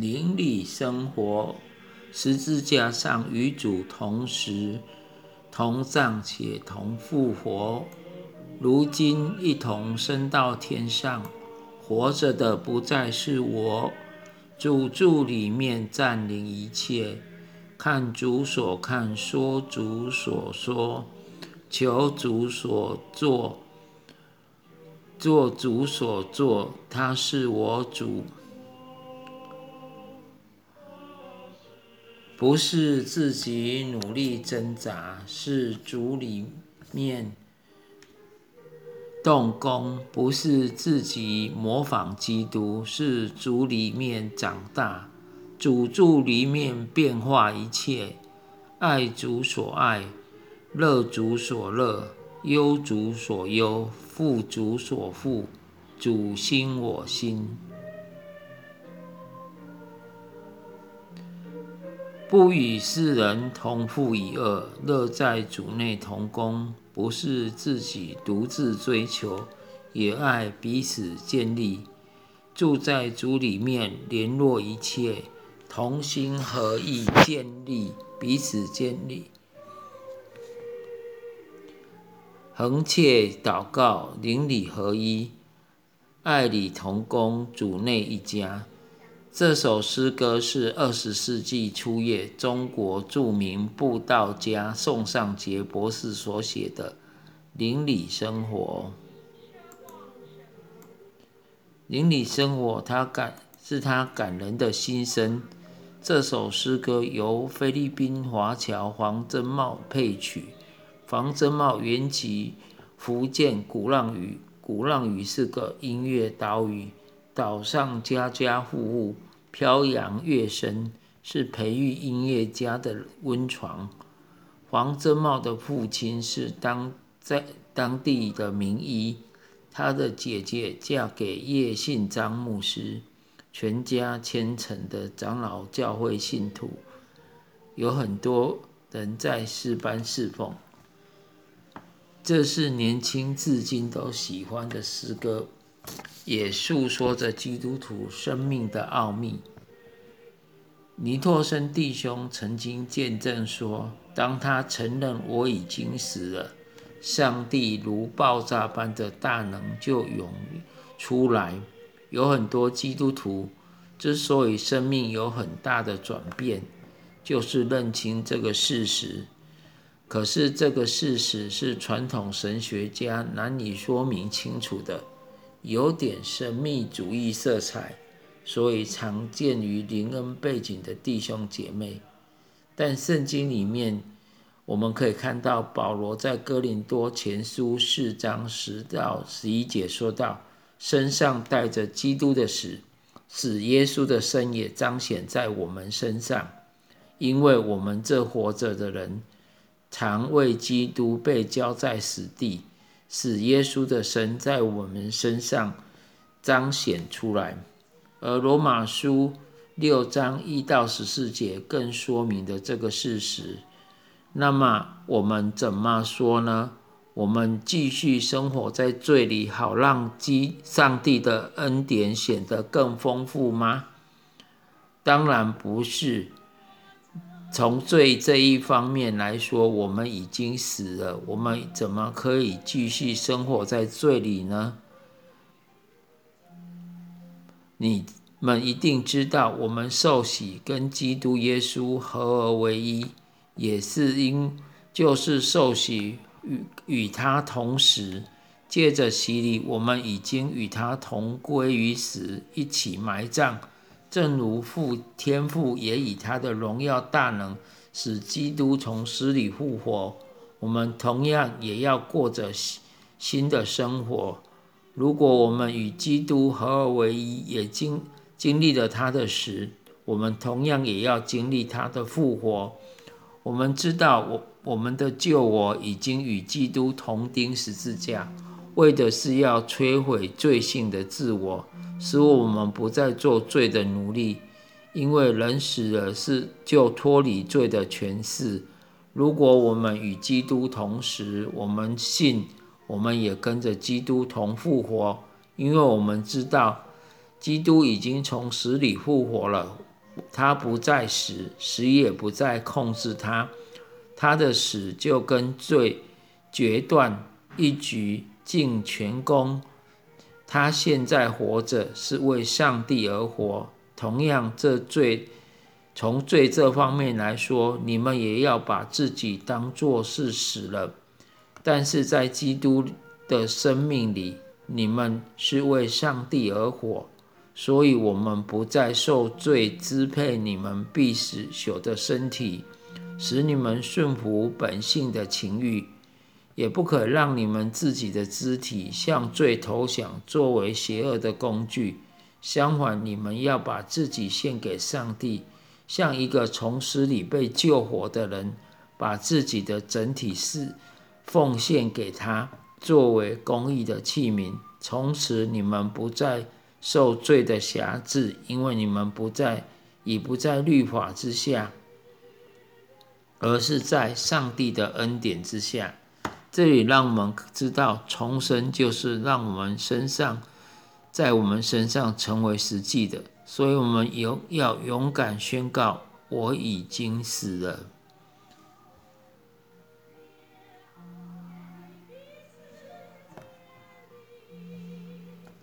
邻里生活，十字架上与主同时同葬且同复活，如今一同升到天上，活着的不再是我，主住里面占领一切，看主所看，说主所说，求主所做，做主所做，他是我主。不是自己努力挣扎，是主里面动工；不是自己模仿基督，是主里面长大。主住里面变化一切，爱主所爱，乐主所乐，忧主所忧，富主所富，主心我心。不与世人同负一二，乐在主内同工，不是自己独自追求，也爱彼此建立。住在主里面，联络一切，同心合意建立彼此建立，恒切祷告，邻里合一，爱里同工，主内一家。这首诗歌是二十世纪初叶中国著名布道家宋尚杰博士所写的《邻里生活》。邻里生活，他感是他感人的心声。这首诗歌由菲律宾华侨黄真茂配曲。黄真茂原籍福建鼓浪屿，鼓浪屿是个音乐岛屿。岛上家家户户，飘扬乐声，是培育音乐家的温床。黄真茂的父亲是当在当地的名医，他的姐姐嫁给叶信章牧师，全家虔诚的长老教会信徒，有很多人在诗班侍奉。这是年轻至今都喜欢的诗歌。也诉说着基督徒生命的奥秘。尼托生弟兄曾经见证说，当他承认我已经死了，上帝如爆炸般的大能就涌出来。有很多基督徒之所以生命有很大的转变，就是认清这个事实。可是这个事实是传统神学家难以说明清楚的。有点神秘主义色彩，所以常见于灵恩背景的弟兄姐妹。但圣经里面，我们可以看到保罗在哥林多前书四章十到十一节说道：“身上带着基督的死，使耶稣的生也彰显在我们身上。因为我们这活着的人，常为基督被交在死地。”使耶稣的神在我们身上彰显出来，而罗马书六章一到十四节更说明了这个事实。那么我们怎么说呢？我们继续生活在罪里，好让基上帝的恩典显得更丰富吗？当然不是。从罪这一方面来说，我们已经死了。我们怎么可以继续生活在罪里呢？你们一定知道，我们受洗跟基督耶稣合而为一，也是因就是受洗与与他同时，借着洗礼，我们已经与他同归于死，一起埋葬。正如父天父也以他的荣耀大能使基督从死里复活，我们同样也要过着新的生活。如果我们与基督合而为一，也经经历了他的死，我们同样也要经历他的复活。我们知道，我我们的救我已经与基督同钉十字架，为的是要摧毁罪性的自我。使我们不再做罪的奴隶，因为人死了是就脱离罪的权势。如果我们与基督同时，我们信，我们也跟着基督同复活，因为我们知道基督已经从死里复活了。他不再死，死也不再控制他。他的死就跟罪决断，一举尽全功。他现在活着是为上帝而活。同样，这罪从罪这方面来说，你们也要把自己当作是死了。但是在基督的生命里，你们是为上帝而活。所以，我们不再受罪支配你们必死朽的身体，使你们顺服本性的情欲，也不可让你们自己的肢体向罪投降，作为邪恶的工具。相反，你们要把自己献给上帝，像一个从死里被救活的人，把自己的整体是奉献给他，作为公义的器皿。从此，你们不再。受罪的辖制，因为你们不在，已不在律法之下，而是在上帝的恩典之下。这里让我们知道，重生就是让我们身上，在我们身上成为实际的。所以，我们有要勇敢宣告：我已经死了。